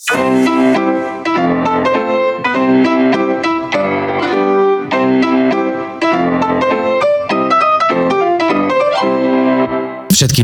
Všetky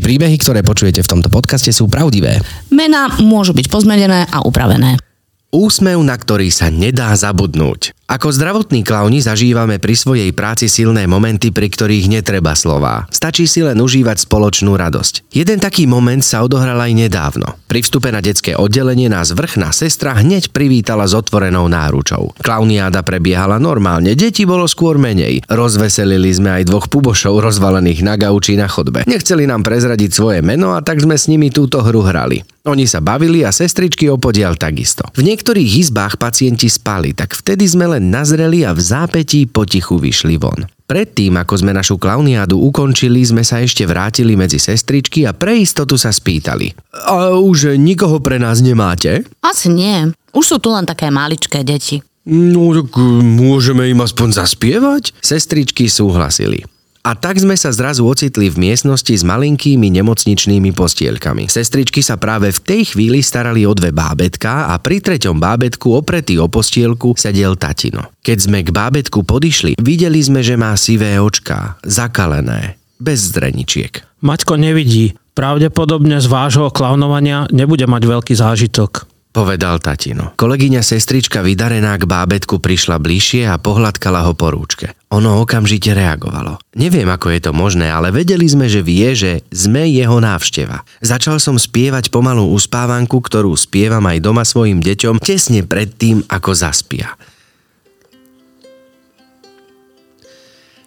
príbehy, ktoré počujete v tomto podcaste sú pravdivé. Mená môžu byť pozmenené a upravené. Úsmev, na ktorý sa nedá zabudnúť. Ako zdravotní klauni zažívame pri svojej práci silné momenty, pri ktorých netreba slová. Stačí si len užívať spoločnú radosť. Jeden taký moment sa odohral aj nedávno. Pri vstupe na detské oddelenie nás vrchná sestra hneď privítala s otvorenou náručou. Klauniáda prebiehala normálne, deti bolo skôr menej. Rozveselili sme aj dvoch pubošov rozvalených na gauči na chodbe. Nechceli nám prezradiť svoje meno a tak sme s nimi túto hru hrali. Oni sa bavili a sestričky opodial takisto. V niektorých izbách pacienti spali, tak vtedy sme len nazreli a v zápetí potichu vyšli von. Predtým, ako sme našu klauniádu ukončili, sme sa ešte vrátili medzi sestričky a pre istotu sa spýtali. A už nikoho pre nás nemáte? Asi nie. Už sú tu len také maličké deti. No tak môžeme im aspoň zaspievať? Sestričky súhlasili. A tak sme sa zrazu ocitli v miestnosti s malinkými nemocničnými postielkami. Sestričky sa práve v tej chvíli starali o dve bábetka a pri treťom bábetku opretý o postielku sedel tatino. Keď sme k bábetku podišli, videli sme, že má sivé očká, zakalené, bez zdreničiek. Maťko nevidí. Pravdepodobne z vášho klaunovania nebude mať veľký zážitok. Povedal tatino. Kolegyňa sestrička vydarená k bábetku prišla bližšie a pohľadkala ho po rúčke. Ono okamžite reagovalo. Neviem, ako je to možné, ale vedeli sme, že vie, že sme jeho návšteva. Začal som spievať pomalú uspávanku, ktorú spievam aj doma svojim deťom tesne pred tým, ako zaspia.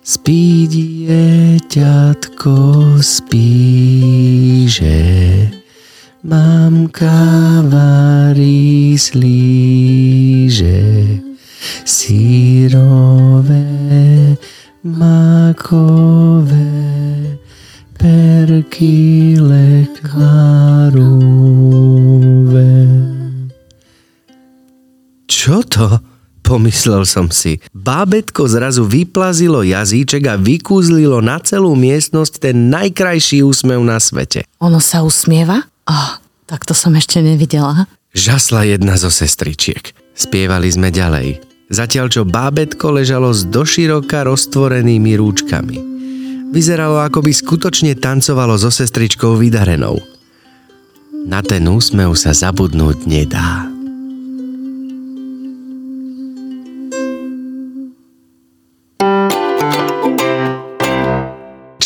Spí dieťatko, spí, že mamka varí slíže, sírové, makové, perky lekvárové. Čo to? Pomyslel som si. Bábetko zrazu vyplazilo jazyček a vykúzlilo na celú miestnosť ten najkrajší úsmev na svete. Ono sa usmieva? Oh, tak to som ešte nevidela. Žasla jedna zo sestričiek. Spievali sme ďalej. Zatiaľ čo bábetko ležalo s doširoka roztvorenými rúčkami. Vyzeralo, ako by skutočne tancovalo so sestričkou vydarenou. Na ten úsmev sa zabudnúť nedá.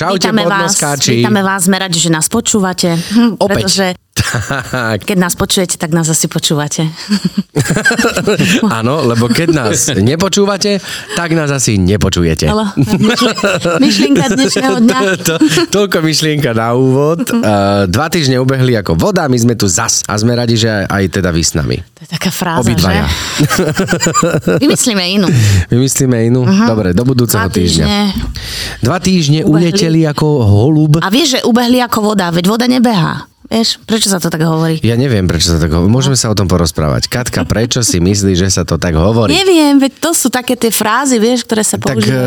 Čaute, vítame vás, vítame vás, sme radi, že nás počúvate. Hm, Opäť. Pretože Tak, keď nás počujete, tak nás asi počúvate. áno, lebo keď nás nepočúvate, tak nás asi nepočujete. Myšli- myšlienka dnešného dňa. to, toľko myšlienka na úvod. Uh, dva týždne ubehli ako voda, my sme tu zas a sme radi, že aj teda vy s nami. To je taká fráza, Obidvaja. že? Vymyslíme inú. Vymyslíme inú? Uh-huh. Dobre, do budúceho Dva týždňa. týždne. Dva týždne Ubehli. uleteli ako holub. A vieš, že ubehli ako voda, veď voda nebehá. Vieš, prečo sa to tak hovorí? Ja neviem, prečo sa tak hovorí. Môžeme sa o tom porozprávať. Katka, prečo si myslíš, že sa to tak hovorí? Neviem, veď to sú také tie frázy, vieš, ktoré sa Tak používajú.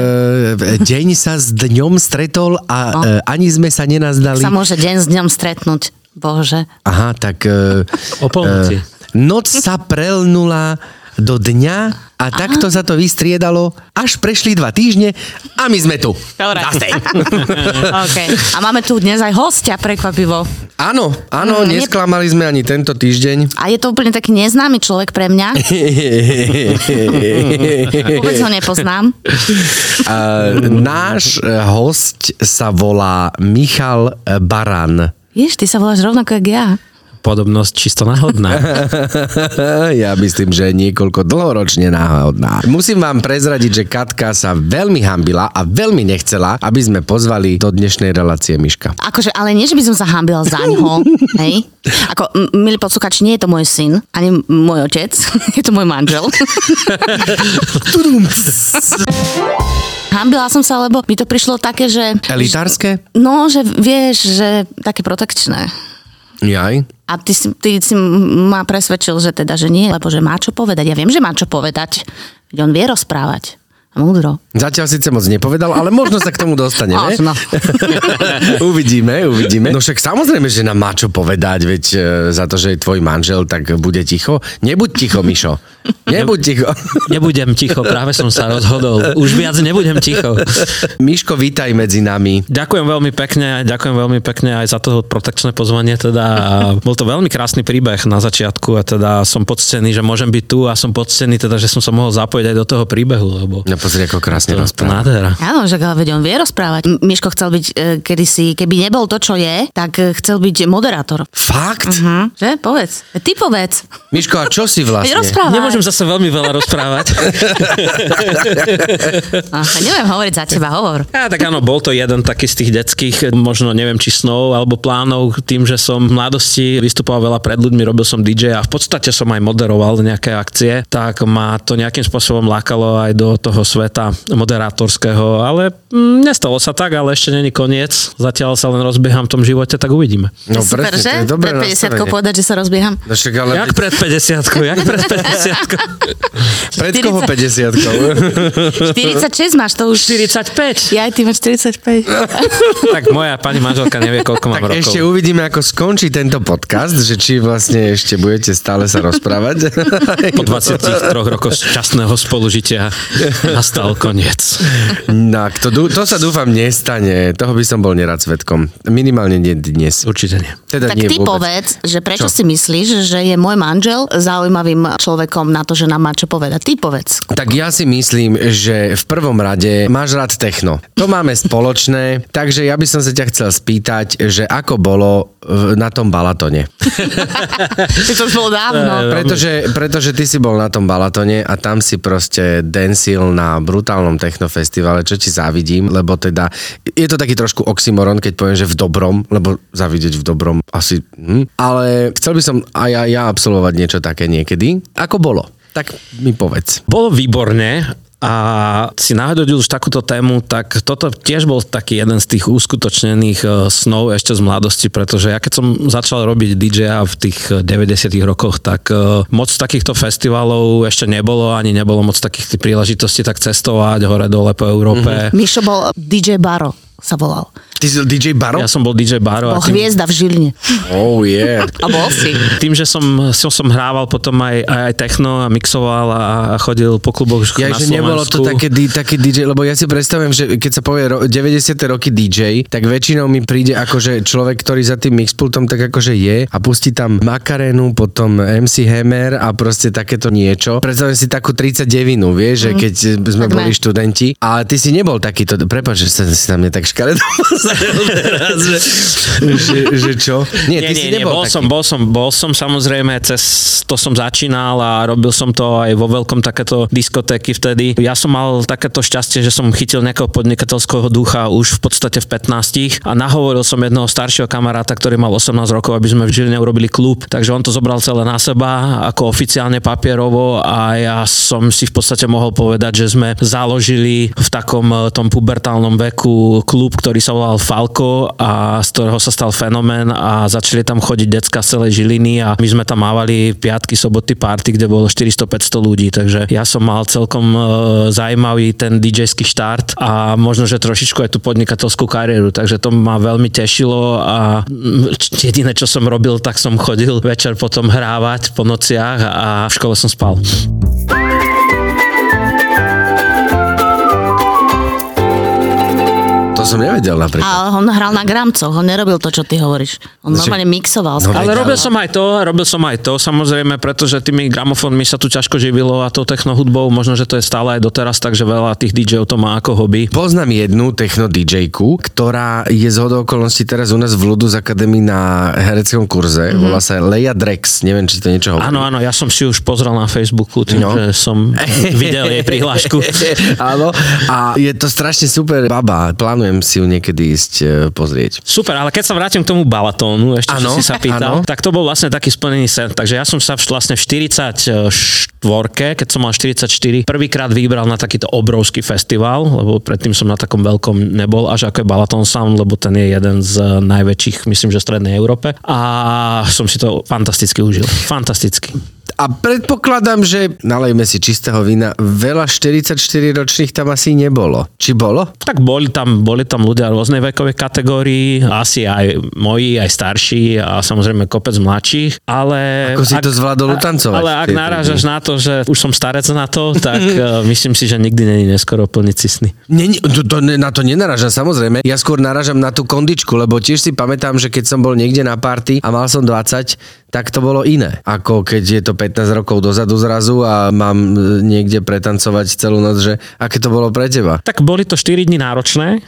e, deň sa s dňom stretol a No. e, ani sme sa nenazdali. Sa môže deň s dňom stretnúť. Bože. Aha, tak e, O polnoci. Noc sa prelnula do dňa a takto sa to vystriedalo, až prešli dva týždne a my sme tu. Dobre. Okay. A máme tu dnes aj hostia, prekvapivo. Áno, áno, Mm, ne- nesklamali sme ani tento týždeň. A je to úplne taký neznámy človek pre mňa. Vôbec ho nepoznám. A náš host sa volá Michal Baran. Vieš, ty sa voláš rovnako jak ja. Podobnosť čisto náhodná. Ja myslím, že niekoľko dlhoročne náhodná. Musím vám prezradiť, že Katka sa veľmi hambila a veľmi nechcela, aby sme pozvali do dnešnej relácie Miška. Akože, ale nie, že by som sa hambila za ňo, hej? Ako, m- milí posluchači, nie je to môj syn, ani môj otec, je to môj manžel. Hambila som sa, lebo mi to prišlo také, že... Elitárske? No, že vieš, že také protekčné. Jaj. A ty si, ty si ma presvedčil, že teda, že nie, lebo že má čo povedať. Ja viem, že má čo povedať. Veď on vie rozprávať. Múdro. Zatiaľ síce moc nepovedal, ale možno sa k tomu dostaneme. Uvidíme, uvidíme. No však samozrejme, že nám má čo povedať, veď e, za to, že je tvoj manžel, tak bude ticho. Nebuď ticho, Mišo. Nebuď ticho. Nebudem ticho, práve som sa rozhodol. Už viac nebudem ticho. Miško, vítaj medzi nami. Ďakujem veľmi pekne, ďakujem veľmi pekne aj za to protekčné pozvanie. Teda bol to veľmi krásny príbeh na začiatku a teda som poctený, že môžem byť tu a som poctený, teda, že som sa mohol zapojiť aj do toho príbehu, lebo No pozri, ako krásne to, to rozpráva. nádhera. Áno, že ale veď on vie rozprávať. M- Miško chcel byť e, kedysi, keby nebol to, čo je, tak e, chcel byť moderátor. Fakt? Hm, že? Povedz. E, Ty povedz. Miško, a čo si vlastne? rozprávaj. Nemôžem zase veľmi veľa rozprávať. A, neviem hovoriť za teba, hovor. Ja, tak áno, bol to jeden taký z tých detských, možno neviem, či snov alebo plánov, tým, že som v mladosti vystupoval veľa pred ľuďmi, robil som DJ a v podstate som aj moderoval nejaké akcie, tak ma to nejakým spôsobom lákalo aj do toho sveta moderátorského, ale mm, nestalo sa tak, ale ešte není koniec. Zatiaľ sa len rozbieham v tom živote, tak uvidíme. No Super, presne, že? to je dobré Pred 50 nastavenie. povedať, že sa rozbieham. No však ale Jak pred 50 jak pred 50 pred koho 50 46 máš, to už... 45. Ja aj ty máš 45. Tak moja pani manželka nevie, koľko mám Tak rokov. ešte uvidíme, ako skončí tento podcast, že či vlastne ešte budete stále sa rozprávať. Po 23 rokoch šťastného spolužitia nastal koniec. No, to, dú- to sa dúfam nestane. Toho by som bol nerad svetkom. Minimálne nie dnes. Určite nie. Teda Tak nie ty vôbec. povedz, že prečo Čo? si myslíš, že je môj manžel zaujímavým človekom na to, že nám má čo povedať. Ty povedz. Tak ja si myslím, že v prvom rade máš rád techno. To máme spoločné, takže ja by som sa ťa chcel spýtať, že ako bolo na tom Balatone. to už bolo dávno. Pretože, pretože ty si bol na tom Balatone a tam si proste dansil na brutálnom technofestivale, čo ti závidím, lebo teda je to taký trošku oxymoron, keď poviem, že v dobrom, lebo zavidieť v dobrom asi... Hm. Ale chcel by som aj ja, ja absolvovať niečo také niekedy. Ako bolo? Tak mi povedz. Bolo výborne a si náhodil už takúto tému, tak toto tiež bol taký jeden z tých uskutočnených eh, snov ešte z mladosti, pretože ja keď som začal robiť DJ v tých eh, 90 rokoch, tak eh, moc takýchto festivalov ešte nebolo, ani nebolo moc takých príležitostí tak cestovať hore dole po Európe. Mišo bol DJ Baro, sa volal. Ty si DJ Baro? Ja som bol DJ Baro. Bol a tým- hviezda v Žiline. Oh yeah. A bol si. tým, že som, som, som hrával potom aj, aj, aj techno a mixoval a, a chodil po kluboch Ja, na že nebolo to také, taký DJ, lebo ja si predstavujem, že keď sa povie ro- 90. roky DJ, tak väčšinou mi príde akože človek, ktorý za tým mixpultom tak akože je a pustí tam Makarenu, potom MC Hammer a proste takéto niečo. Predstavujem si takú 39, vieš, že keď sme Tak boli ne. študenti, ale ty si nebol takýto, prepáč, že sa si na mňa tak škaredo teraz, že, že, že čo? Nie, ty nie, si nie, nebol bol taký. som, bol som, bol som samozrejme, cez to som začínal a robil som to aj vo veľkom takéto diskotéky vtedy. Ja som mal takéto šťastie, že som chytil nejakého podnikateľského ducha už v podstate v 15 a nahovoril som jedného staršieho kamaráta, ktorý mal 18 rokov, aby sme v Žiline urobili klub, takže on to zobral celé na seba ako oficiálne papierovo a ja som si v podstate mohol povedať, že sme založili v takom eh, tom pubertálnom veku klub, ktorý sa volal Falco a z ktorého sa stal fenomén a začali tam chodiť decka z celej Žiliny a my sme tam mávali piatky, soboty party, kde bolo 400-500 ľudí, takže ja som mal celkom e, zaujímavý ten DJ-ský štart a možno, že trošičku aj tú podnikateľskú kariéru, takže to ma veľmi tešilo a jediné, čo som robil, tak som chodil večer potom hrávať po nociach a v škole som spal. Som nevedel napríklad. A on hral na gramcoch, on nerobil to, čo ty hovoríš. On Že- normálne mixoval. No. Ale robil som aj to, robil som aj to, samozrejme, pretože tými gramofónmi sa tu ťažko živilo a tou technohudbou, možno, že to je stále aj doteraz, takže veľa tých DJov to má ako hobby. Poznám jednu techno dj ktorá je z hodou okolností teraz u nás v Ludus Academy na hereckom kurze. Mm-hmm. Volá sa Leia Drex. Neviem, či to niečo hovorí. Áno, áno, ja som si už pozrel na Facebooku, tým, no. že som videl jej prihlášku. Áno. A je to strašne super baba. Plánujem si ju niekedy ísť e, pozrieť. Super, ale keď sa vrátim k tomu balatónu, ešte čo si sa pýtal, áno. tak to bol vlastne taký splnený sen. Takže ja som sa vlastne v 44 keď som mal 44, prvýkrát vybral na takýto obrovský festival, lebo predtým som na takom veľkom nebol, až ako je Balaton Sound, lebo ten je jeden z najväčších, myslím, že v Strednej Európe. A som si to fantasticky užil. Fantasticky. A predpokladám, že nalejme si čistého vína, veľa 44-ročných tam asi nebolo. Či bolo? Tak boli tam, boli tam ľudia rôznej vekovej kategórii, asi aj moji, aj starší a samozrejme kopec mladších, ale... Ako si to zvládol utancovať? Ale ak narážaš na to, že už som starec na to, tak uh, myslím si, že nikdy není neskoro plniť si sny. Nie, to, to, na to nenarážam, samozrejme. Ja skôr narážam na tú kondičku, lebo tiež si pamätám, že keď som bol niekde na party a mal som 20, tak to bolo iné. Ako keď je to 15 rokov dozadu zrazu a mám e, niekde pretancovať celú noc, že aké to bolo pre teba? Tak boli to 4 dní náročné,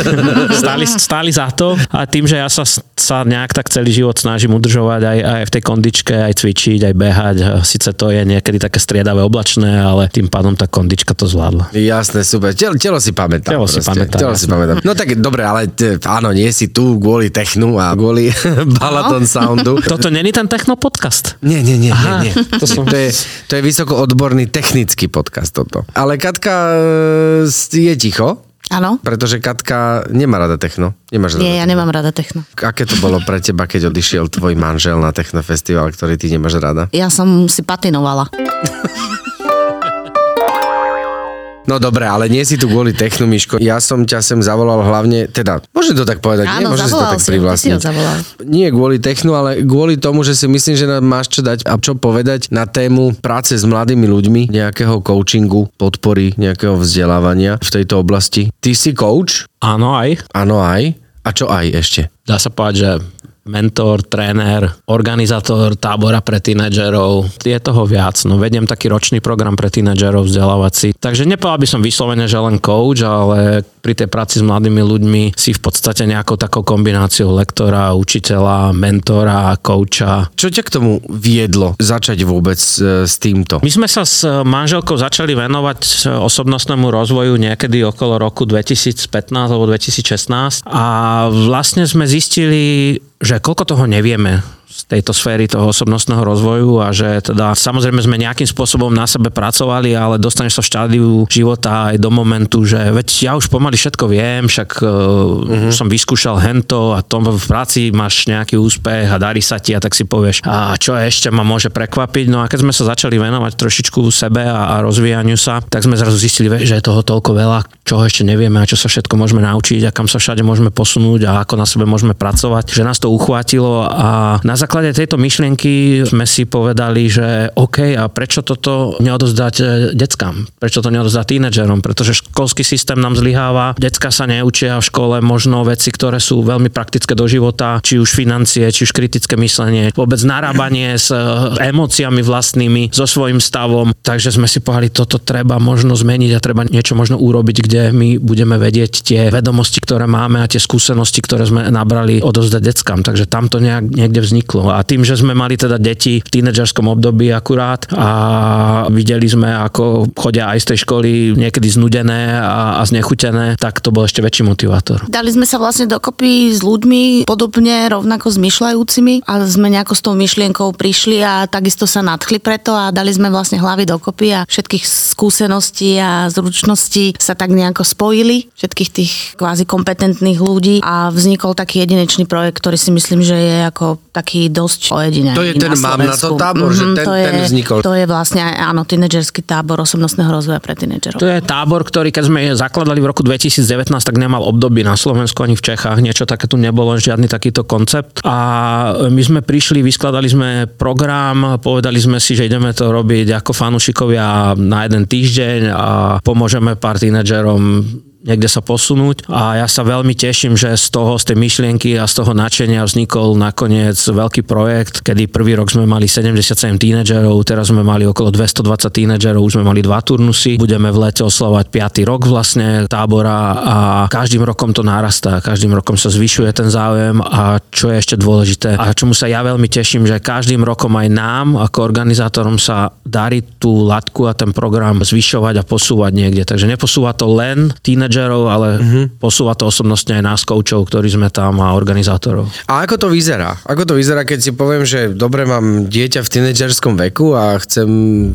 stáli, stáli za to a tým, že ja sa, sa nejak tak celý život snažím udržovať aj, aj v tej kondičke, aj cvičiť, aj behať. Sice to je niekedy také striedavé oblačné, ale tým pádom tá kondička to zvládla. Jasné, super. Telo, telo si pamätá. Telo si pamätá, Telo si pamätá. No tak dobre, ale te, áno, nie si tu kvôli technu a kvôli Balaton Soundu. Toto není ten techno podcast. Nie, nie, nie, Aha, nie, nie. to som- To je, to je vysoko odborný technický podcast toto. Ale Katka e, je ticho, Áno? pretože Katka nemá rada techno. Nemáš rada Nie, ja nemám rada techno. Aké to bolo pre teba, keď odišiel tvoj manžel na technofestival, ktorý ty nemáš rada? Ja som si patinovala. No dobre, ale nie si tu kvôli technu, Miško. Ja som ťa sem zavolal hlavne, teda, môžem to tak povedať, nie? Áno, Môžem si to zavolal tak si ho, ty si ho privlastniť. zavolal. Nie kvôli technu, ale kvôli tomu, že si myslím, že nám máš čo dať a čo povedať na tému práce s mladými ľuďmi, nejakého coachingu, podpory, nejakého vzdelávania v tejto oblasti. Ty si coach? Áno, aj. Áno aj. A čo aj ešte? Dá sa povedať, že mentor, tréner, organizátor tábora pre tínedžerov. Je toho viac. No, vediem taký ročný program pre tínedžerov vzdelávací. Takže nepovedal by som vyslovene, že len coach, ale pri tej práci s mladými ľuďmi si v podstate nejakou takou kombináciou lektora, učiteľa, mentora, coacha. Čo ťa k tomu viedlo začať vôbec e, s týmto? My sme sa s manželkou začali venovať osobnostnému rozvoju niekedy okolo roku 2015 alebo 2016 a vlastne sme zistili, že koľko toho nevieme z tejto sféry toho osobnostného rozvoju a že teda samozrejme sme nejakým spôsobom na sebe pracovali, ale dostaneš sa v štádiu života aj do momentu, že veď ja už pomaly všetko viem, však uh-huh. som vyskúšal hento a to v práci máš nejaký úspech a darí sa ti a tak si povieš, a čo ešte ma môže prekvapiť. No a keď sme sa začali venovať trošičku sebe a, a rozvíjaniu sa, tak sme zrazu zistili, že je toho toľko veľa, čoho ešte nevieme a čo sa všetko môžeme naučiť a kam sa všade môžeme posunúť a ako na sebe môžeme pracovať, že nás to uchvátilo a na základe tejto myšlienky sme si povedali, že OK, a prečo toto neodozdať e, deckám? Prečo to neodozdať tínedžerom? Pretože školský systém nám zlyháva, decka sa neučia v škole možno veci, ktoré sú veľmi praktické do života, či už financie, či už kritické myslenie, vôbec narábanie s e, emóciami vlastnými, so svojím stavom. Takže sme si povedali, toto treba možno zmeniť a treba niečo možno urobiť, kde my budeme vedieť tie vedomosti, ktoré máme a tie skúsenosti, ktoré sme nabrali, odozdať deckám. Takže tam to nejak, niekde vzniklo. A tým, že sme mali teda deti v tínedžerskom období akurát a videli sme, ako chodia aj z tej školy niekedy znudené a, a znechutené, tak to bol ešte väčší motivátor. Dali sme sa vlastne dokopy s ľuďmi podobne rovnako zmyšľajúcimi a sme nejako s tou myšlienkou prišli a takisto sa nadchli preto a dali sme vlastne hlavy dokopy a všetkých skúseností a zručností sa tak nejako spojili, všetkých tých kvázi kompetentných ľudí a vznikol taký jedinečný projekt, ktorý si myslím, že je ako taký dosť ojedinelý To je ten Mám na to tábor, že Mhm, ten- to ten vznikol. To je vlastne, áno, tínedžerský tábor osobnostného rozvoja pre tínedžerov. To je tábor, ktorý keď sme zakladali v roku 2019, tak nemal období na Slovensku ani v Čechách. Niečo také tu nebolo, žiadny takýto koncept. A my sme prišli, vyskladali sme program, povedali sme si, že ideme to robiť ako fanúšikovia na jeden týždeň a pomôžeme pár tínedžerom niekde sa posunúť a ja sa veľmi teším, že z toho, z tej myšlienky a z toho nadšenia vznikol nakoniec veľký projekt, kedy prvý rok sme mali 77 tínedžerov, teraz sme mali okolo 220 tínedžerov, už sme mali dva turnusy, budeme v lete oslovať 5. rok vlastne tábora a každým rokom to narastá, každým rokom sa zvyšuje ten záujem a čo je ešte dôležité a čomu sa ja veľmi teším, že každým rokom aj nám ako organizátorom sa darí tú latku a ten program zvyšovať a posúvať niekde. Takže neposúva to len tínedžerov, ale uh-huh. posúva to osobnostne aj nás koučov, ktorí sme tam a organizátorov. A ako to vyzerá? Ako to vyzerá, keď si poviem, že dobre mám dieťa v tínedžerskom veku a chcem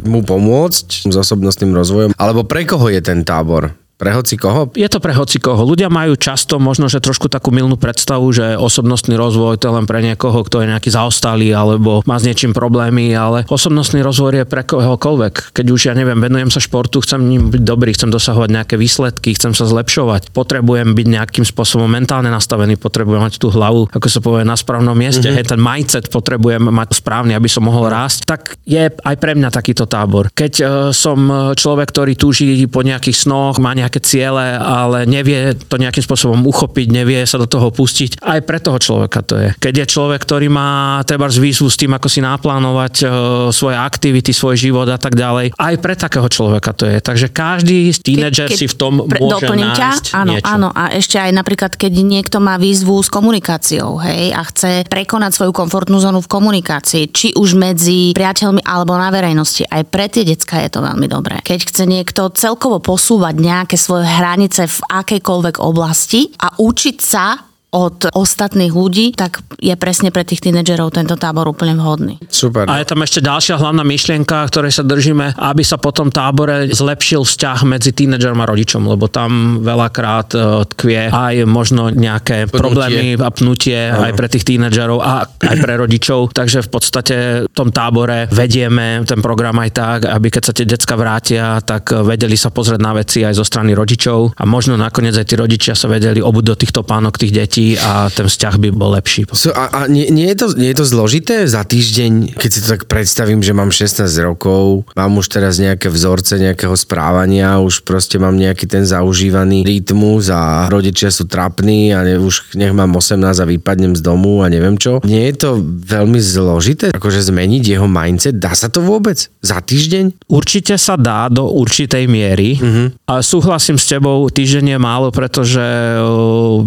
mu pomôcť s osobnostným rozvojom? Alebo pre koho je ten tábor? Pre hoci koho? Je to pre hoci koho. Ľudia majú často možno, že trošku takú milnú predstavu, že osobnostný rozvoj to je len pre niekoho, kto je nejaký zaostalý alebo má s niečím problémy, ale osobnostný rozvoj je pre kohokoľvek. Keď už ja neviem, venujem sa športu, chcem ním byť dobrý, chcem dosahovať nejaké výsledky, chcem sa zlepšovať, potrebujem byť nejakým spôsobom mentálne nastavený, potrebujem mať tú hlavu, ako sa povie, na správnom mieste, mm-hmm. hej, ten mindset potrebujem mať správny, aby som mohol rásť, tak je aj pre mňa takýto tábor. Keď uh, som človek, ktorý túži po nejakých snoch, má nejaké ciele, ale nevie to nejakým spôsobom uchopiť, nevie sa do toho pustiť. Aj pre toho človeka to je. Keď je človek, ktorý má treba výzvu s tým, ako si naplánovať uh, svoje aktivity, svoj život a tak ďalej, aj pre takého človeka to je. Takže každý tínedžer si v tom pre, môže nájsť ťa? Áno, niečo. áno. A ešte aj napríklad, keď niekto má výzvu s komunikáciou, hej, a chce prekonať svoju komfortnú zónu v komunikácii, či už medzi priateľmi alebo na verejnosti. Aj pre tie decka je to veľmi dobré. Keď chce niekto celkovo posúvať nejaké svoje hranice v akejkoľvek oblasti a učiť sa od ostatných ľudí, tak je presne pre tých tínedžerov tento tábor úplne vhodný. Super. A je tam ešte ďalšia hlavná myšlienka, ktorej sa držíme, aby sa po tom tábore zlepšil vzťah medzi tínedžerom a rodičom, lebo tam veľakrát e, tkvie aj možno nejaké Pnutie. problémy a pnutie aj pre tých tínedžerov a aj pre rodičov. Takže v podstate v tom tábore vedieme ten program aj tak, aby keď sa tie decka vrátia, tak vedeli sa pozrieť na veci aj zo strany rodičov a možno nakoniec aj tí rodičia sa vedeli obuť do týchto pánok tých detí a ten vzťah by bol lepší. So, a a nie, nie, je to, nie je to zložité za týždeň, keď si to tak predstavím, že mám 16 rokov, mám už teraz nejaké vzorce nejakého správania, už proste mám nejaký ten zaužívaný rytmus a rodičia sú trapní a ne, už nech mám 18 a vypadnem z domu a neviem čo. Nie je to veľmi zložité, akože zmeniť jeho mindset? Dá sa to vôbec? Za týždeň? Určite sa dá do určitej miery, uh-huh. ale súhlasím s tebou, týždeň je málo, pretože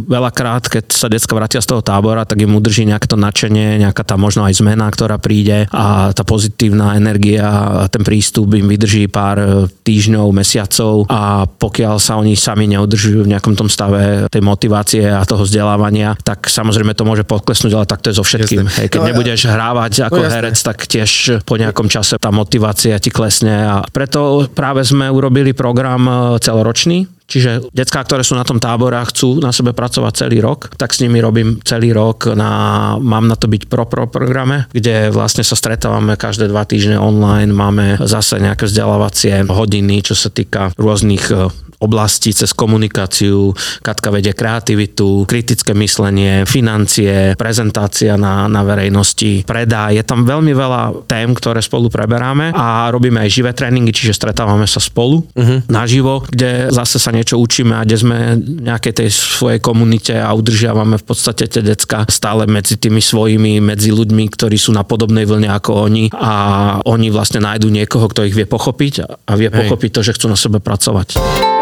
veľakrát, keď sa decka vrátia z toho tábora, tak im udrží nejaké to nadšenie, nejaká tá možno aj zmena, ktorá príde a tá pozitívna energia a ten prístup im vydrží pár e, týždňov, mesiacov a pokiaľ sa oni sami neudržujú v nejakom tom stave tej motivácie a toho vzdelávania, tak samozrejme to môže podklesnúť, ale tak to je so všetkým. Hej, keď No, nebudeš hrávať ako No, herec, tak tiež po nejakom čase tá motivácia ti klesne a preto práve sme urobili program e, celoročný, Čiže decká, ktoré sú na tom tábore a chcú na sebe pracovať celý rok, tak s nimi robím celý rok na, mám na to byť pro, pro programe, kde vlastne sa stretávame každé dva týždne online, máme zase nejaké vzdelávacie hodiny, čo sa týka rôznych e, oblastí cez komunikáciu, Katka vedie kreativitu, kritické myslenie, financie, prezentácia na, na verejnosti, predaj. Je tam veľmi veľa tém, ktoré spolu preberáme a robíme aj živé tréningy, čiže stretávame sa spolu uh-huh. naživo, kde zase sa niečo učíme a kde sme nejakej tej svojej komunite a udržiavame v podstate tie decka stále medzi tými svojimi, medzi ľuďmi, ktorí sú na podobnej vlne ako oni a oni vlastne nájdu niekoho, kto ich vie pochopiť a vie Hej. pochopiť to, že chcú na sebe pracovať.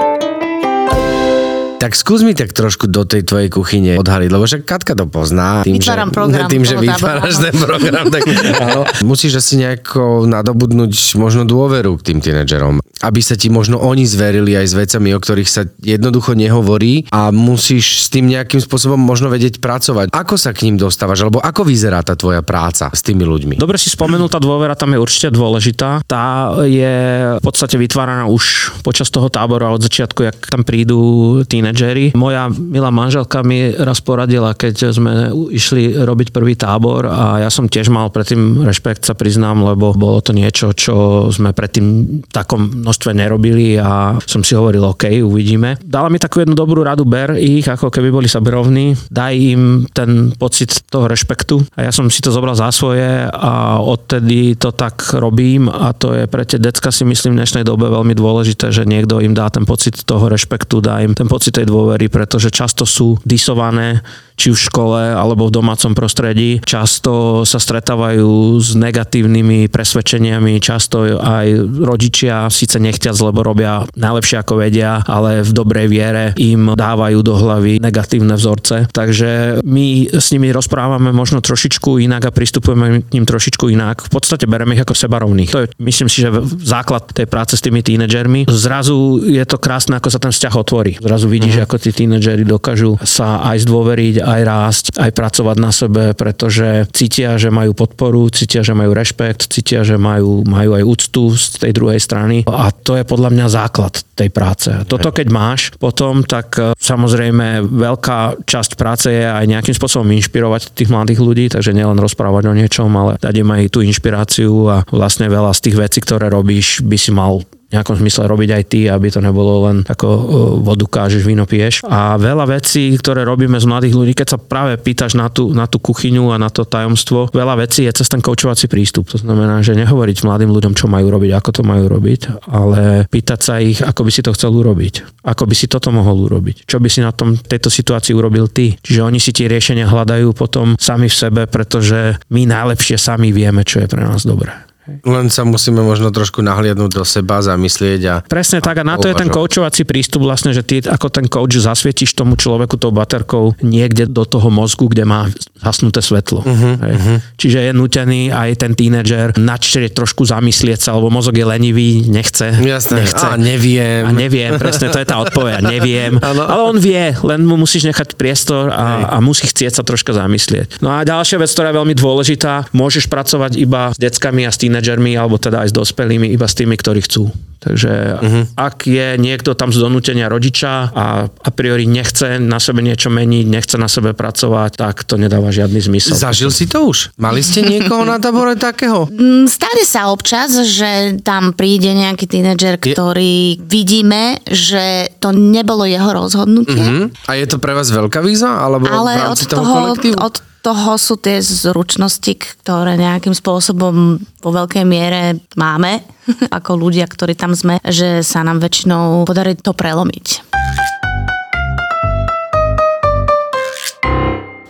Tak skús mi tak trošku do tej tvojej kuchyne odhaliť, lebo však Katka to pozná. Tým, Vytváram že, program Tým, že tábora, vytváraš ten program, tak áno. Musíš asi nejako nadobudnúť možno dôveru k tým tínedžerom. Aby sa ti možno oni zverili aj s vecami, o ktorých sa jednoducho nehovorí a musíš s tým nejakým spôsobom možno vedieť pracovať. Ako sa k ním dostávaš, alebo ako vyzerá tá tvoja práca s tými ľuďmi? Dobre si spomenul, tá dôvera tam je určite dôležitá. Tá je v podstate vytváraná už počas toho tábora od začiatku, jak tam prídu tínedžeri. Moja milá manželka mi raz poradila, keď sme išli robiť prvý tábor a ja som tiež mal predtým rešpekt, sa priznám, lebo bolo to niečo, čo sme predtým takom množstve nerobili a som si hovoril, OK, uvidíme. Dala mi takú jednu dobrú radu, ber ich, ako keby boli saberovní, daj im ten pocit toho rešpektu a ja som si to zobral za svoje a odtedy to tak robím a to je pre tie decka si myslím v dnešnej dobe veľmi dôležité, že niekto im dá ten pocit toho rešpektu, dá im ten pocit tej dôvery, pretože často sú disované či už v škole alebo v domácom prostredí. Často sa stretávajú s negatívnymi presvedčeniami, často aj rodičia síce nechťac, lebo robia najlepšie ako vedia, ale v dobrej viere im dávajú do hlavy negatívne vzorce. Takže my s nimi rozprávame možno trošičku inak a pristupujeme k ním trošičku inak. V podstate bereme ich ako sebarovných. To je, myslím si, že základ tej práce s tými tínedžermi. Zrazu je to krásne, ako sa ten vzťah otvorí. Zrazu vidíš, ako tí tínedžeri dokážu sa aj zdôveriť aj rásť, aj pracovať na sebe, pretože cítia, že majú podporu, cítia, že majú rešpekt, cítia, že majú, majú aj úctu z tej druhej strany a to je podľa mňa základ tej práce. Toto keď máš potom, tak e, samozrejme veľká časť práce je aj nejakým spôsobom inšpirovať tých mladých ľudí, takže nielen rozprávať o niečom, ale dať im aj tú inšpiráciu a vlastne veľa z tých vecí, ktoré robíš, by si mal nejakom zmysle robiť aj ty, aby to nebolo len ako e, vodu kážeš, víno piješ. A veľa vecí, ktoré robíme z mladých ľudí, keď sa práve pýtaš na tú, na tú kuchyňu a na to tajomstvo, veľa vecí je cez ten koučovací prístup. To znamená, že nehovoriť mladým ľuďom, čo majú robiť, ako to majú robiť, ale pýtať sa ich, ako by si to chcel urobiť. Ako by si toto mohol urobiť. Čo by si na tom, tejto situácii urobil ty. Čiže oni si tie riešenia hľadajú potom sami v sebe, pretože my najlepšie sami vieme, čo je pre nás dobré. Len sa musíme možno trošku nahliadnúť do seba, zamyslieť a... Presne tak a na to je ten koučovací prístup vlastne, že ty ako ten coach zasvietiš tomu človeku tou baterkou niekde do toho mozgu, kde má hasnuté svetlo. Uh-huh, uh-huh. Čiže je nutený aj ten tínedžer načrieť trošku zamyslieť sa, lebo mozog je lenivý, nechce. Jasné, nechce. a neviem. A neviem, presne, to je tá odpoveď, neviem. Ano. Ale on vie, len mu musíš nechať priestor a, a musí chcieť sa troška zamyslieť. No a ďalšia vec, ktorá je veľmi dôležitá, môžeš pracovať iba s deckami a s tínedžermi, alebo teda aj s dospelými, iba s tými, ktorí chcú. Takže uh-huh. ak je niekto tam z donútenia rodiča a a priori nechce na sebe niečo meniť, nechce na sebe pracovať, tak to nedáva žiadny zmysel. Zažil si to už? Mali ste niekoho na tabore takého? Mm, stane sa občas, že tam príde nejaký tínedžer, ktorý je... vidíme, že to nebolo jeho rozhodnutie. Uh-huh. A je to pre vás veľká výzva? Alebo Ale v rámci od toho, toho, kolektívu? od toho sú tie zručnosti, ktoré nejakým spôsobom vo veľkej miere máme ako ľudia, ktorí tam sme, že sa nám väčšinou podarí to prelomiť.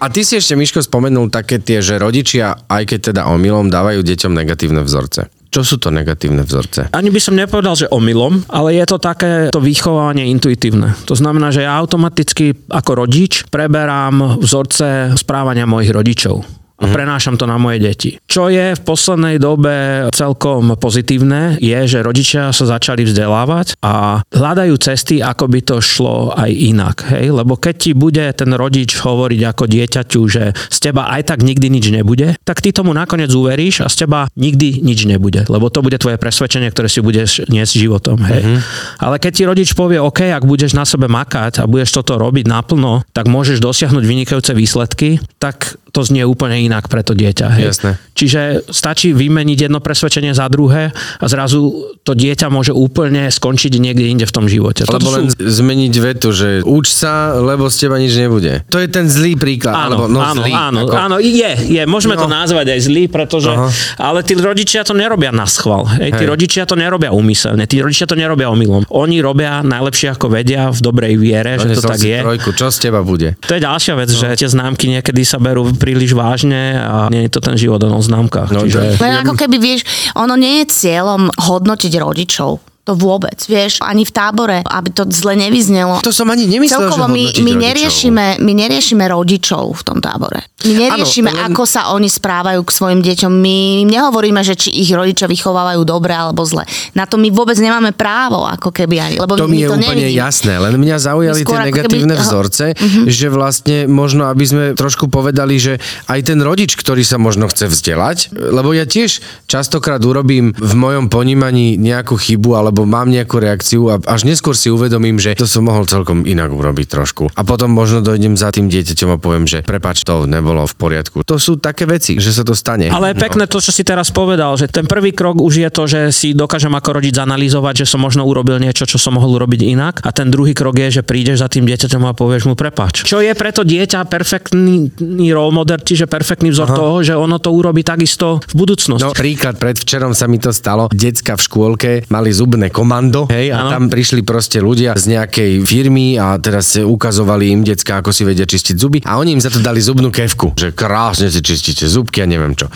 A ty si ešte, Miško, spomenul také tie, že rodičia, aj keď teda omylom, dávajú deťom negatívne vzorce. Čo sú to negatívne vzorce? Ani by som nepovedal, že omylom, ale je to také to vychovávanie intuitívne. To znamená, že ja automaticky ako rodič preberám vzorce správania mojich rodičov a prenášam to na moje deti. Čo je v poslednej dobe celkom pozitívne, je, že rodičia sa začali vzdelávať a hľadajú cesty, ako by to šlo aj inak. Hej? Lebo keď ti bude ten rodič hovoriť ako dieťaťu, že z teba aj tak nikdy nič nebude, tak ty tomu nakoniec uveríš a z teba nikdy nič nebude. Lebo to bude tvoje presvedčenie, ktoré si budeš niesť životom. Hej? Mm-hmm. Ale keď ti rodič povie, OK, ak budeš na sebe makať a budeš toto robiť naplno, tak môžeš dosiahnuť vynikajúce výsledky, tak to znie úplne inak pre to dieťa. Hej. Jasné. Čiže stačí vymeniť jedno presvedčenie za druhé a zrazu to dieťa môže úplne skončiť niekde inde v tom živote. Lebo Toto len sú... zmeniť vetu, že uč sa, lebo z teba nič nebude. To je ten zlý príklad. Áno, alebo, no, áno, zlý, áno, ako... áno, je, je, môžeme No. to nazvať aj zlý, pretože, Aha. ale tí rodičia to nerobia na schvál. Hej, tí Hej. rodičia to nerobia úmyselne, tí rodičia to nerobia omylom. Oni robia najlepšie ako vedia v dobrej viere, že to tak je. Trojku, čo z teba bude? To je ďalšia vec, že tie známky niekedy sa berú príliš vážne a nie je to ten život o známkach. No, Čiže... Len ako keby, vieš, ono nie je cieľom hodnotiť rodičov. To vôbec, vieš, ani v tábore, aby to zle nevyznelo. To som ani nemyslel, Celkovo že my, my, rodičov. neriešime, my neriešime rodičov v tom tábore. My neriešime, Áno, len- ako sa oni správajú k svojim deťom. My im nehovoríme, že či ich rodičia vychovávajú dobre alebo zle. Na to my vôbec nemáme právo, ako keby aj. Lebo To mi je to úplne nevidíme. jasné, len mňa zaujali tie negatívne keby- vzorce, Mhm. že vlastne možno, aby sme trošku povedali, že aj ten rodič, ktorý sa možno chce vzdelať, lebo ja tiež častokrát urobím v mojom ponímaní nejakú chybu alebo mám nejakú reakciu a až neskôr si uvedomím, že to som mohol celkom inak urobiť trošku. A potom možno dojdem za tým dieťaťom a poviem, že prepač, to nebolo v poriadku. To sú také veci, že sa to stane. Ale je pekné to, čo si teraz povedal, že ten prvý krok už je to, že si dokážem ako rodič zanalýzovať, že som možno urobil niečo, čo som mohol urobiť inak. A ten druhý krok je, že prídeš za tým dieťaťom a povieš mu prepač. Čo je preto dieťa perfektný role model, čiže perfektný vzor Aha. toho, že ono to urobí takisto v budúcnosti. No príklad, predvčerom sa mi to stalo. Decka v škôlke mali zubné komando, hej, a Áno. tam prišli proste ľudia z nejakej firmy a teraz ukazovali im decka, ako si vedia čistiť zuby a oni im za to dali zubnú kevku, že krásne si čistíte zubky a neviem čo.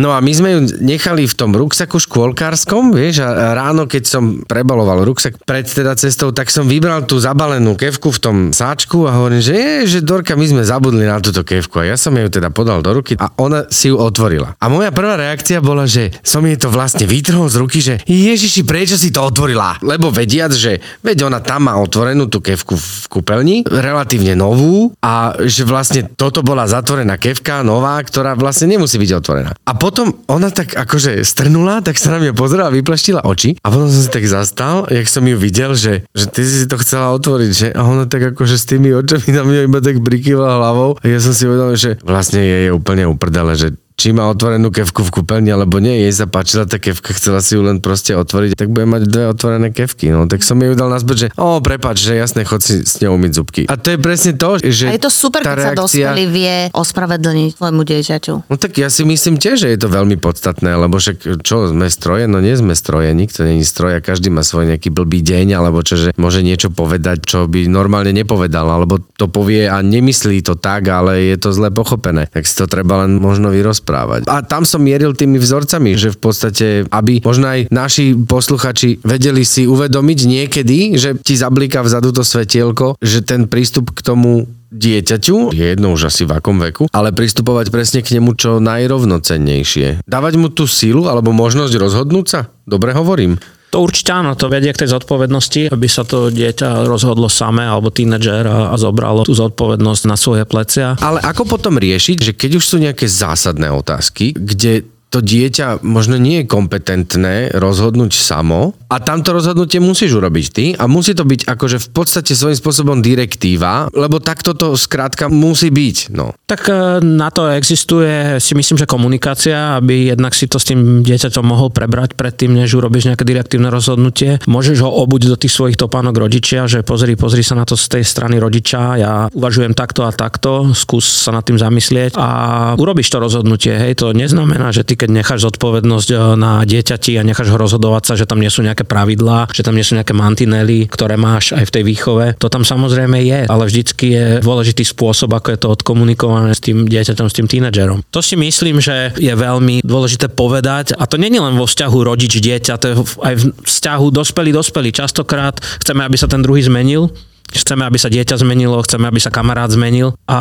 No a my sme ju nechali v tom ruksaku škôlkárskom, vieš, a ráno, keď som prebaloval ruksak pred teda cestou, tak som vybral tú zabalenú kevku v tom sáčku a hovorím, že je, že Dorka, my sme zabudli na túto kevku a ja som ju teda podal do ruky a ona si ju otvorila. A moja prvá reakcia bola, že som jej to vlastne vytrhol z ruky, že Ježiši, prečo si to otvorila. Lebo vediac, že veď ona tam má otvorenú tú kevku v kúpeľni, relatívne novú a že vlastne toto bola zatvorená kevka, nová, ktorá vlastne nemusí byť otvorená. A potom ona tak akože strnula, tak sa na mňa pozerala, vyplaštila oči a potom som si tak zastal, jak som ju videl, že, že ty si to chcela otvoriť, že a ona tak akože s tými očami na mňa iba tak prikyvala hlavou a ja som si uvedomil, že vlastne je, je úplne uprdele, že či má otvorenú kevku v kúpeľni alebo nie, jej sa páčila tá kevka, chcela si ju len proste otvoriť, tak bude mať dve otvorené kevky. No tak som jej dal naspäť, že o, prepač, že jasne, chod si s ňou umyť zubky. A to je presne to, že A je to super, keď sa reakcia... dospelý vie ospravedlniť svojmu dieťaťu. No tak ja si myslím tiež, že je to veľmi podstatné, lebo však čo, sme stroje? No nie sme stroje, nikto není stroj a každý má svoj nejaký blbý deň, alebo čo, že môže niečo povedať, čo by normálne nepovedal, alebo to povie a nemyslí to tak, ale je to zle pochopené. Tak si to treba len možno vyrozprávať. A tam som mieril tými vzorcami, že v podstate, aby možno aj naši posluchači vedeli si uvedomiť niekedy, že ti zabliká vzadu to svetielko, že ten prístup k tomu dieťaťu, je jedno už asi v akom veku, ale pristupovať presne k nemu čo najrovnocennejšie. Dávať mu tú sílu alebo možnosť rozhodnúť sa? Dobre hovorím. To určite áno, to vedie k tej zodpovednosti, aby sa to dieťa rozhodlo samé alebo tínedžer a, a zobralo tú zodpovednosť na svoje plecia. Ale ako potom riešiť, že keď už sú nejaké zásadné otázky, kde to dieťa možno nie je kompetentné rozhodnúť samo a tamto rozhodnutie musíš urobiť ty a musí to byť akože v podstate svojím spôsobom direktíva, lebo takto to skrátka musí byť. No. Tak e, na to existuje si myslím, že komunikácia, aby jednak si to s tým dieťaťom mohol prebrať predtým, než urobíš nejaké direktívne rozhodnutie. Môžeš ho obuť do tých svojich topánok rodičia, že pozri, pozri sa na to z tej strany rodiča, ja uvažujem takto a takto, skús sa nad tým zamyslieť a urobíš to rozhodnutie. Hej, to neznamená, že ty keď necháš zodpovednosť e, na dieťati a necháš ho rozhodovať sa, že tam nie sú nejaké pravidlá, že tam nie sú nejaké mantinely, ktoré máš aj v tej výchove. To tam samozrejme je, ale vždycky je dôležitý spôsob, ako je to odkomunikované s tým dieťaťom, s tým tínedžerom. To si myslím, že je veľmi dôležité povedať a to nie je len vo vzťahu rodič dieťa, to je aj v vzťahu dospelý dospelý. Častokrát chceme, aby sa ten druhý zmenil, Chceme, aby sa dieťa zmenilo, chceme, aby sa kamarát zmenil a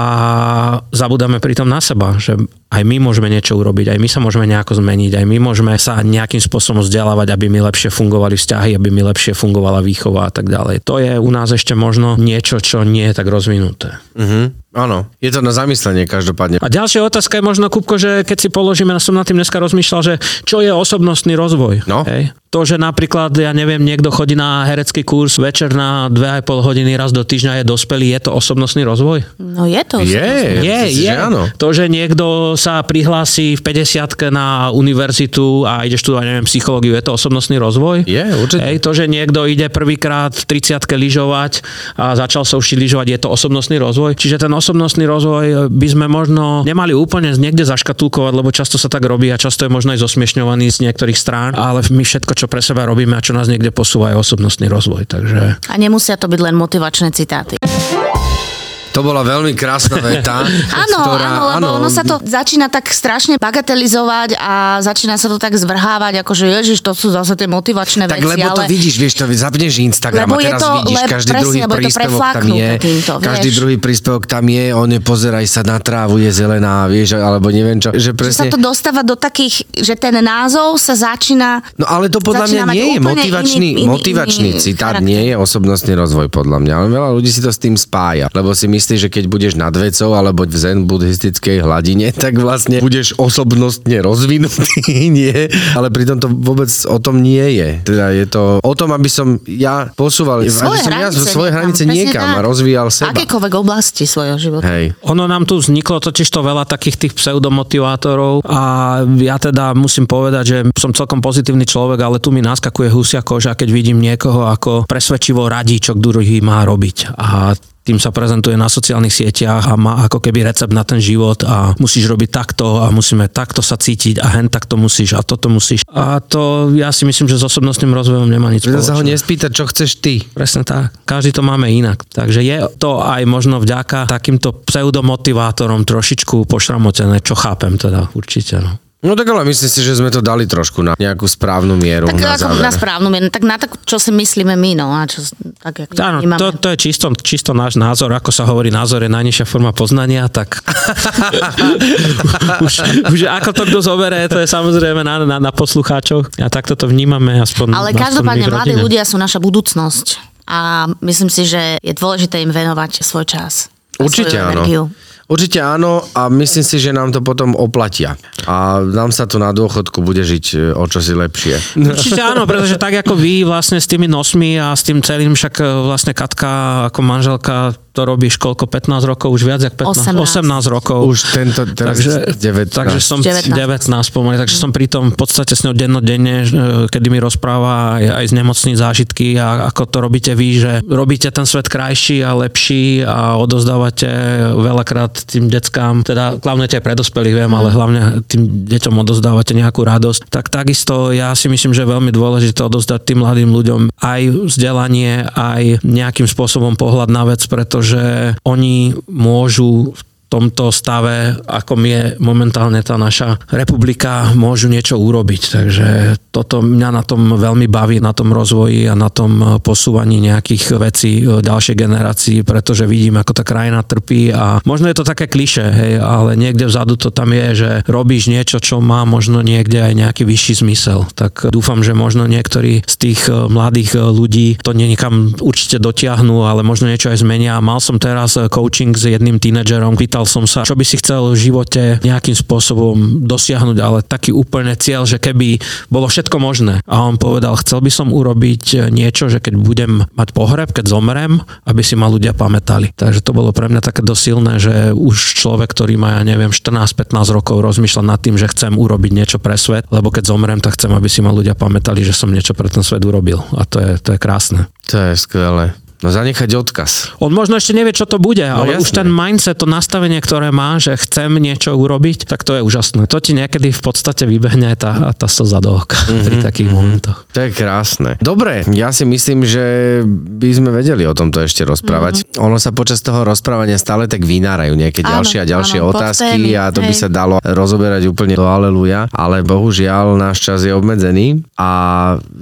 zabudáme pritom na seba, že aj my môžeme niečo urobiť, aj my sa môžeme nejako zmeniť, aj my môžeme sa nejakým spôsobom vzdelávať, aby mi lepšie fungovali vzťahy, aby mi lepšie fungovala výchova a tak ďalej. To je u nás ešte možno niečo, čo nie je tak rozvinuté. Mhm. Áno, je to na zamyslenie každopádne. A ďalšia otázka je možno, Kupko, že keď si položíme, ja som nad tým dneska rozmýšľal, že čo je osobnostný rozvoj. No. Hej? To, že napríklad, ja neviem, niekto chodí na herecký kurz večer na 2,5 hodiny raz do týždňa je dospelý, je to osobnostný rozvoj? No je to. Je, Je, je. že áno. To, že niekto sa prihlási v 50 na univerzitu a ide študovať, neviem, psychológiu, je to osobnostný rozvoj? Je, určite. Hej, to, že niekto ide prvýkrát v 30 lyžovať a začal sa učiť lyžovať, je to osobnostný rozvoj. Čiže ten osobnostný rozvoj by sme možno nemali úplne niekde zaškatulkovať, lebo často sa tak robí a často je možno aj zosmiešňovaný z niektorých strán, ale my všetko, čo pre seba robíme a čo nás niekde posúva, je osobnostný rozvoj. Takže A nemusia to byť len motivačné citáty. To bola veľmi krásna veta. Áno, ktorá, áno, lebo ono sa to začína tak strašne bagatelizovať a začína sa to tak zvrhávať, ako že ježiš, to sú zase tie motivačné Tak veci, lebo to ale... vidíš, vieš, to zapneš Instagram Lebo a teraz to vidíš, le- každý presne, druhý lebo to príspevok tam je, týmto, každý vieš. druhý príspevok tam je, on je, pozeraj sa na trávu, je zelená, vieš, alebo neviem čo, že Že sa presne... to dostáva do takých, že ten názov sa začína... No ale to podľa mňa nie je motivačný, iný- iný- motivačný iný citát, charakter. nie je osobnostný rozvoj podľa mňa. Ale veľa ľudí si to s tým spája, lebo si myslí, že keď budeš nad vecou alebo v zen buddhistickej hladine, tak vlastne budeš osobnostne rozvinutý, nie? Ale pritom to vôbec o tom nie je. Teda je to o tom, aby som ja posúval, aby Svoje som ja hranice svoje niekam, hranice niekam a rozvíjal seba. Akékoľvek oblasti svojho života. Hej. Ono nám tu vzniklo totiž to veľa takých tých pseudomotivátorov a ja teda musím povedať, že som celkom pozitívny človek, ale tu mi naskakuje husia koža, keď vidím niekoho ako presvedčivo radí, čo druhý má robiť. A tým sa prezentuje na sociálnych sieťach a má ako keby recept na ten život a musíš robiť takto a musíme takto sa cítiť a hen takto musíš a toto musíš. A to ja si myslím, že s osobnostným rozvojom nemá nič Preto sa ho nespýtať, čo chceš ty. Presne tak. Každý to máme inak. Takže je to aj možno vďaka takýmto pseudomotivátorom trošičku pošramotené, čo chápem teda určite. No. No tak ale myslím si, že sme to dali trošku na nejakú správnu mieru. Tak na ako záver. na správnu mieru, tak na tak, čo si myslíme my, no a čo tak, ako Áno, to, to je čisto, čisto náš názor, ako sa hovorí, názor je najnižšia forma poznania, tak už, už ako to kto zoberie, to je samozrejme na, na, na poslucháčoch a takto to vnímame aspoň Ale aspoň každopádne mladí ľudia sú naša budúcnosť a myslím si, že je dôležité im venovať svoj čas. a Určite svoju áno. energiu. Určite áno a myslím si, že nám to potom oplatia. A nám sa tu na dôchodku bude žiť e, o čosi lepšie. Určite áno, pretože tak ako vy vlastne s tými nosmi a s tým celým, však e, vlastne Katka ako manželka to robíš koľko, 15 rokov, už viac jak 15, 18. 18 rokov. Už tento, teraz Takže, 19. takže som 19. 19, 19 pomaly, takže som pri tom v podstate s ňou dennodenne, e, kedy mi rozpráva aj, aj z nemocných zážitky a ako to robíte vy, že robíte ten svet krajší a lepší a odozdávate veľakrát tým deckám, teda klavnete aj pre dospelých, viem, ale hlavne tým deťom odozdávate nejakú radosť. Tak takisto ja si myslím, že je veľmi dôležité odozdať tým mladým ľuďom aj vzdelanie, aj nejakým spôsobom pohľad na vec, pretože oni môžu v tomto stave, ako je momentálne tá naša republika, môžu niečo urobiť. Takže toto mňa na tom veľmi baví, na tom rozvoji a na tom posúvaní nejakých vecí ďalšej generácii, pretože vidím, ako tá krajina trpí a možno je to také kliše, hej, ale niekde vzadu to tam je, že robíš niečo, čo má možno niekde aj nejaký vyšší zmysel. Tak dúfam, že možno niektorí z tých eh, mladých eh, ľudí to niekam určite dotiahnu, ale možno niečo aj zmenia. Mal som teraz coaching s jedným tínedžerom, pýtal som sa, čo by si chcel v živote nejakým spôsobom dosiahnuť, ale taký úplne cieľ, že keby bolo všetko možné. A on povedal, chcel by som urobiť niečo, že keď budem mať pohreb, keď zomrem, aby si ma ľudia pamätali. Takže to bolo pre mňa také dosilné, že už človek, ktorý má, ja neviem, 14-15 rokov rozmýšľa nad tým, že chcem urobiť niečo pre svet, lebo keď zomrem, tak chcem, aby si ma ľudia pamätali, že som niečo pre ten svet urobil. A to je, to je krásne. To je skvelé. No zanechať odkaz. On možno ešte nevie, čo to bude, no, ale jasné. už ten mindset, to nastavenie, ktoré má, že chcem niečo urobiť, tak to je úžasné. To ti niekedy v podstate vybehne tá, tá slza do oka mm-hmm, pri takých mm-hmm. momentoch. To je krásne. Dobre, ja si myslím, že by sme vedeli o tomto ešte rozprávať. Mm-hmm. Ono sa počas toho rozprávania stále tak vynárajú nejaké Áno, ďalšie a ďalšie áno, otázky podtémy, a to by hej. sa dalo rozoberať úplne do aleluja, ale bohužiaľ náš čas je obmedzený a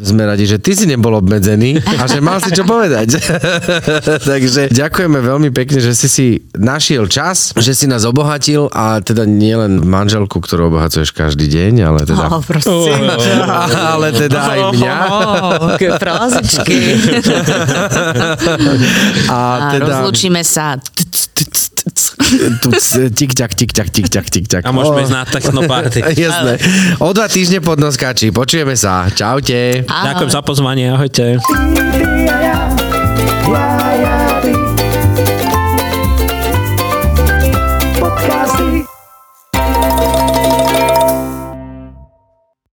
sme radi, že ty si nebol obmedzený a že mal si čo povedať. Takže ďakujeme veľmi pekne, že si si našiel čas, že si nás obohatil a teda nielen manželku, ktorú obohacuješ každý deň, ale teda, Oh, prosím. ale teda aj mňa. Oh, aké frázičky. A A teda... rozlúčime sa. tu tik-ťak, tik-ťak, tik-ťak, tik-ťak. A môžeme ísť na technoparty. Jasné. O dva týždne pod noskáči. Počujeme sa. Čaute. Ďakujem za pozvanie, ahojte. yeah, yeah.